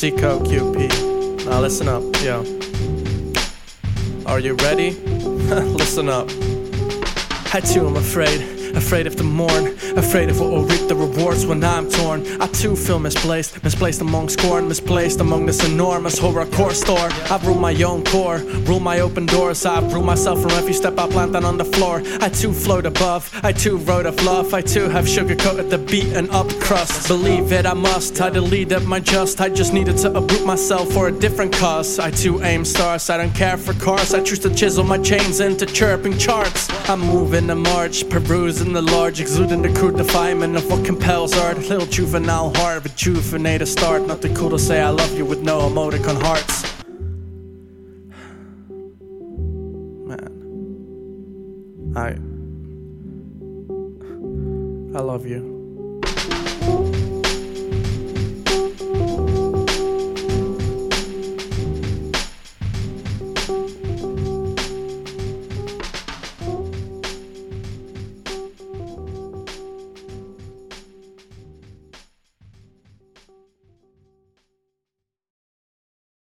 Seco QP. Now listen up, yo. Are you ready? listen up. I too am afraid Afraid of the morn, afraid of what will reap the rewards when I'm torn. I too feel misplaced, misplaced among scorn, misplaced among this enormous horror core store. I've ruled my own core, rule my open doors. I've ruled myself from every step I plant down on the floor. I too float above, I too wrote of love. I too have sugarcoated the beaten up crust. Believe it, I must. I deleted my just. I just needed to uproot myself for a different cause. I too aim stars, I don't care for cars. I choose to chisel my chains into chirping charts. I'm moving the march, in the large, exuding the crude defilement of what compels art. Little juvenile heart, a juvenile to start. Nothing cool to say I love you with no emoticon hearts. Man, I. I love you.